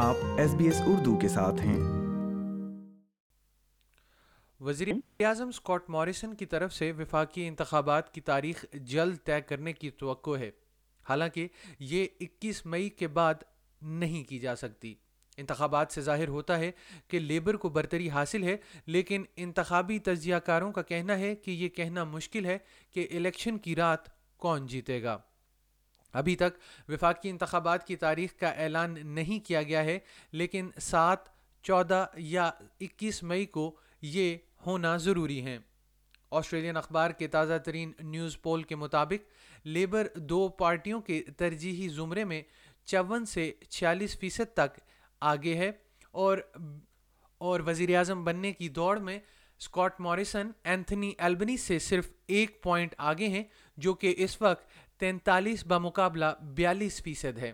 آپ S B S Urdu کے ساتھ ہیں۔ وزیر اعظم اسکاٹ موریسن کی طرف سے وفاقی انتخابات کی تاریخ جلد طے کرنے کی توقع ہے۔ حالانکہ یہ اکیس مئی کے بعد نہیں کی جا سکتی۔ انتخابات سے ظاہر ہوتا ہے کہ لیبر کو برتری حاصل ہے، لیکن انتخابی تجزیہ کاروں کا کہنا ہے کہ یہ کہنا مشکل ہے کہ الیکشن کی رات کون جیتے گا۔ ابھی تک وفاقی انتخابات کی تاریخ کا اعلان نہیں کیا گیا ہے، لیکن سات، چودہ یا اکیس مئی کو یہ ہونا ضروری ہیں آسٹریلین اخبار کے تازہ ترین نیوز پول کے مطابق، لیبر دو پارٹیوں کے ترجیحی زمرے میں چون سے چھیالیس فیصد تک آگے ہے اور اور وزیر اعظم بننے کی دوڑ میں اسکاٹ موریسن اینتھنی ایلبنی سے صرف ایک پوائنٹ آگے ہیں، جو کہ اس وقت تینتالیس بمقابلہ بیالیس فیصد ہے۔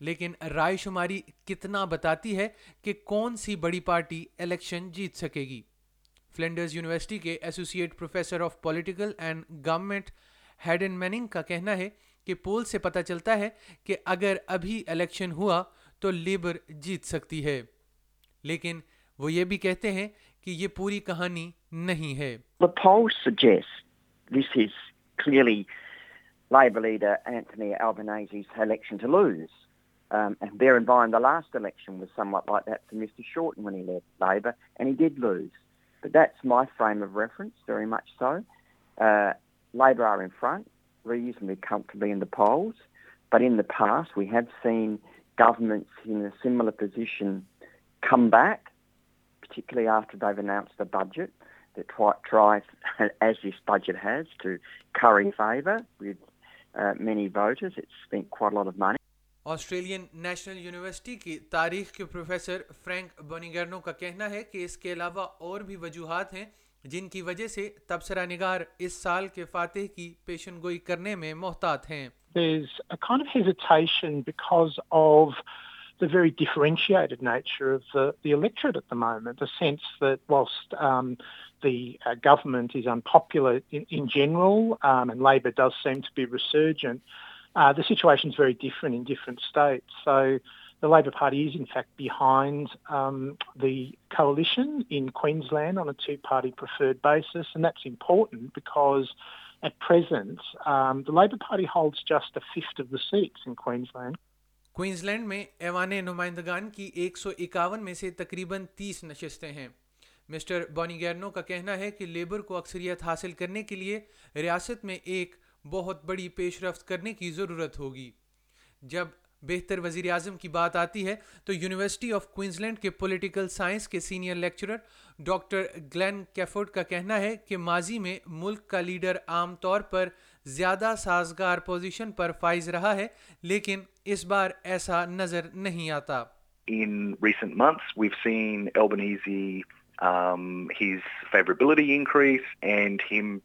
لیکن رائے شماری کتنا بتاتی ہے کہ کون سی بڑی پارٹی الیکشن جیت سکے گی؟ فلینڈرز یونیورسٹی کے associate professor of political and government Haydn Manning کا کہنا ہے کہ پول سے پتہ چلتا ہے کہ اگر ابھی الیکشن ہوا تو لیبر جیت سکتی ہے۔ لیکن وہ یہ بھی کہتے ہیں کہ یہ پوری کہانی نہیں ہے۔ The Labor leader Anthony Albanese's election to lose. Um, and bear in mind the last election was somewhat like that for Mr Shorten when he led Labor, and he did lose. But that's my frame of reference, very much so. Uh, Labor are in front, reasonably comfortably in the polls. But in the past, we have seen governments in a similar position come back, particularly after they've announced a budget that tries, as this budget has, to curry favour with many voters. It's spent quite a lot of money. Australian national university کی تاریخ کے professor Frank بونیگرنو کا کہنا ہے کہ اس کے علاوہ اور بھی وجوہات ہیں جن کی وجہ سے تبصرہ نگار اس سال کے فاتح کی پیشن گوئی کرنے میں محتاط ہیں There's a kind of hesitation because of the very differentiated nature of the, the electorate at the moment, the sense that whilst um, the uh, government is unpopular in, in general um, and Labor does seem to be resurgent, uh, the situation is very different in different states. So the Labor Party is in fact behind um, the coalition in Queensland on a two-party preferred basis, and that's important because at present um, the Labor Party holds just a fifth of the seats in Queensland. Queensland میں ایوان نمائندگان کی ایک سو اکاون میں سے تقریباً تیس نشستیں ہیں۔ مسٹر بونی گیرنو کا کہنا ہے کہ لیبر کو اکثریت حاصل کرنے کے لیے ریاست میں ایک بہت بڑی پیش رفت کرنے کی ضرورت ہوگی۔ جب بہتر وزیر اعظم کی بات آتی ہے تو یونیورسٹی آف کوئنزلینڈ کے پولیٹیکل سائنس کے senior lecturer doctor Glenn Kefford کا کہنا ہے کہ ماضی میں ملک کا لیڈر عام طور پر زیادہ سازگار پوزیشن پر فائز رہا ہے، لیکن اس بار ایسا نظر نہیں آتا۔ In recent months we've seen Albanese has favourability increase and him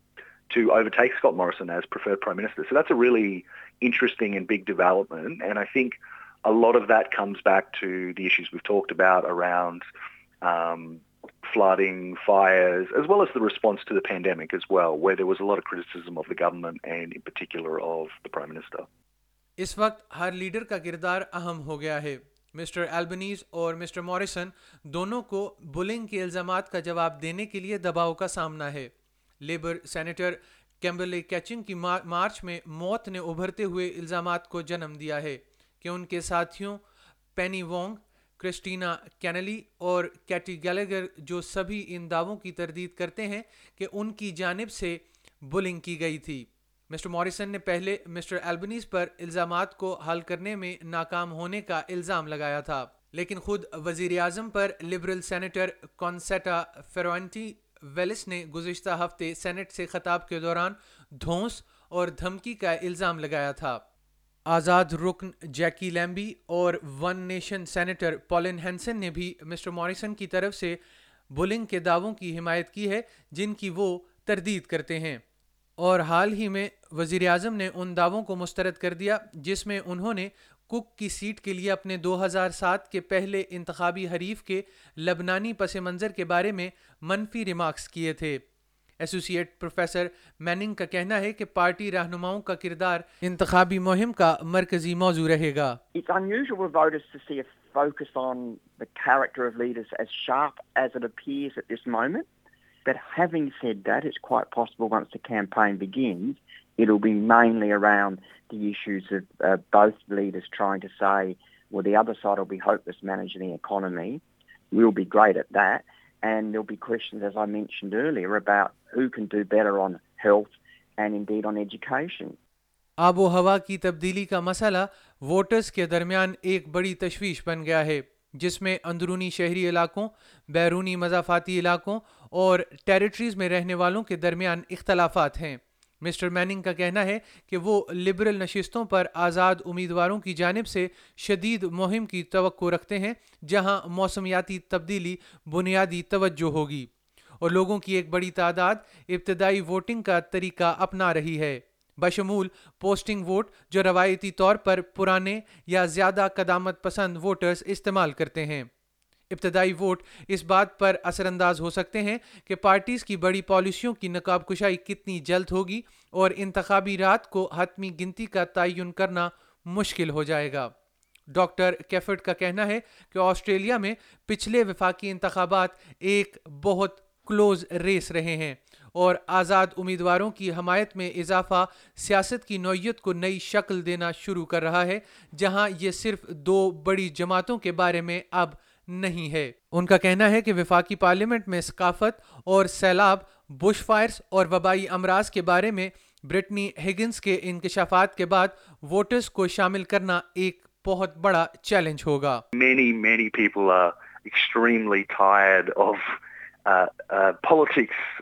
to overtake Scott Morrison as prefer prime minister so that's a really interesting and big development and I think a lot of that comes back to the issues we talked about around flooding, fires, as well as the response to the pandemic as well, where there was a lot of criticism of the government and in particular of the Prime Minister. اس وقت ہر leader کا کردار اہم ہو گیا ہے۔ Mister Albanese اور مسٹر موریسن دونوں کو بلنگ کے الزامات کا جواب دینے کے لیے دباؤ کا سامنا ہے۔ لیبر سینیٹر کیمبرلے کیچنگ کی مارچ میں موت نے ابھرتے ہوئے الزامات کو جنم دیا ہے۔ کہ ان کے ساتھیوں پینی وونگ کرسٹینا کینلی اور کیٹی گیلیگر جو سبھی ان دعووں کی تردید کرتے ہیں کہ ان کی جانب سے بلنگ کی گئی تھی۔ مسٹر موریسن نے پہلے مسٹر ایلبنیز پر الزامات کو حل کرنے میں ناکام ہونے کا الزام لگایا تھا، لیکن خود وزیر اعظم پر liberal senator Concetta Fierravanti Wells نے گزشتہ ہفتے سینٹ سے خطاب کے دوران دھونس اور دھمکی کا الزام لگایا تھا۔ آزاد رکن جیکی لیمبی اور one nation senator Pauline Hanson نے بھی مسٹر موریسن کی طرف سے بلنگ کے دعووں کی حمایت کی ہے، جن کی وہ تردید کرتے ہیں۔ اور حال ہی میں وزیر اعظم نے ان دعووں کو مسترد کر دیا، جس میں انہوں نے کک کی سیٹ کے لیے اپنے دو ہزار سات کے پہلے انتخابی حریف کے لبنانی پس منظر کے بارے میں منفی ریمارکس کیے تھے۔ ایسوسی ایٹ پروفیسر میننگ کا کہنا ہے کہ پارٹی رہنماؤں کا کردار انتخابی مہم کا مرکزی موضوع رہے گا۔ Focus on the character And there'll be questions, as I mentioned earlier, about who can do better on health and indeed on education. آب و ہوا کی تبدیلی کا مسئلہ ووٹرز کے درمیان ایک بڑی تشویش بن گیا ہے جس میں اندرونی شہری علاقوں بیرونی مضافاتی علاقوں اور ٹیریٹریز میں رہنے والوں کے درمیان اختلافات ہیں مسٹر میننگ کا کہنا ہے کہ وہ لبرل نشستوں پر آزاد امیدواروں کی جانب سے شدید مہم کی توقع رکھتے ہیں، جہاں موسمیاتی تبدیلی بنیادی توجہ ہوگی اور لوگوں کی ایک بڑی تعداد ابتدائی ووٹنگ کا طریقہ اپنا رہی ہے۔ بشمول پوسٹنگ ووٹ جو روایتی طور پر پرانے یا زیادہ قدامت پسند ووٹرز استعمال کرتے ہیں۔ ابتدائی ووٹ اس بات پر اثر انداز ہو سکتے ہیں کہ پارٹیز کی بڑی پالیسیوں کی نقاب کشائی کتنی جلد ہوگی اور انتخابی رات کو حتمی گنتی کا تعین کرنا مشکل ہو جائے گا۔ ڈاکٹر کیفٹ کا کہنا ہے کہ آسٹریلیا میں پچھلے وفاقی انتخابات ایک بہت کلوز ریس رہے ہیں اور آزاد امیدواروں کی حمایت میں اضافہ سیاست کی نوعیت کو نئی شکل دینا شروع کر رہا ہے، جہاں یہ صرف دو بڑی جماعتوں کے بارے میں اب نہیں ہے۔ ان کا کہنا ہے کہ وفاقی پارلیمنٹ میں ثقافت اور سیلاب، بش فائرز اور وبائی امراض کے بارے میں برٹنی ہگنز کے انکشافات کے بعد ووٹرز کو شامل کرنا ایک بہت بڑا چیلنج ہوگا۔ Many many people are extremely tired of politics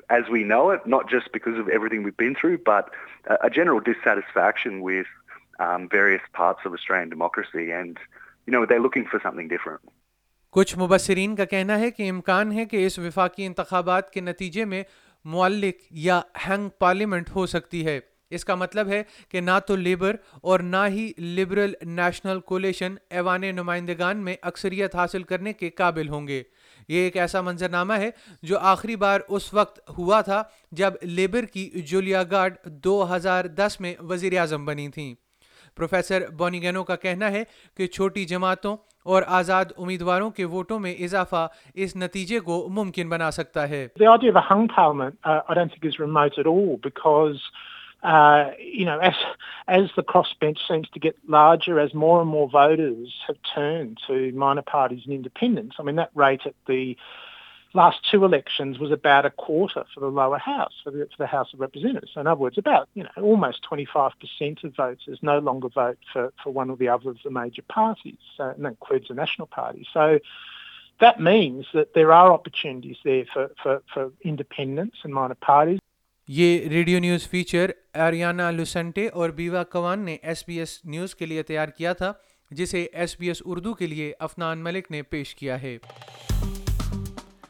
کچھ مبصرین کا کہنا ہے کہ امکان ہے کہ اس وفاقی انتخابات کے نتیجے میں معلق یا ہینگ پارلیمنٹ ہو سکتی ہے۔ اس کا مطلب ہے کہ نہ تو لیبر اور نہ ہی لبرل نیشنل کولیشن ایوان نمائندگان میں اکثریت حاصل کرنے کے قابل ہوں گے۔ یہ ایک ایسا منظرنامہ ہے جو آخری بار اس وقت ہوا تھا جب لیبر کی جولیا گارڈ دو ہزار دس میں وزیر اعظم بنی تھیں۔ پروفیسر بونیگنو کا کہنا ہے کہ چھوٹی جماعتوں اور آزاد امیدواروں کے ووٹوں میں اضافہ اس نتیجے کو ممکن بنا سکتا ہے۔ last two elections was about a quarter for the lower house, for the, for the House of Representatives. So in other words, about you know almost 25% of voters no longer vote for, for one or the other of the major parties, so, and that includes the National Party. So that means that there are opportunities there for, for, for independents and minor parties. یہ radio news feature Ariana Lucente اور Biwa کوان نے S B S news کے لیے تیار کیا تھا جسے S B S Urdu کے لیے افنان ملک نے پیش کیا ہے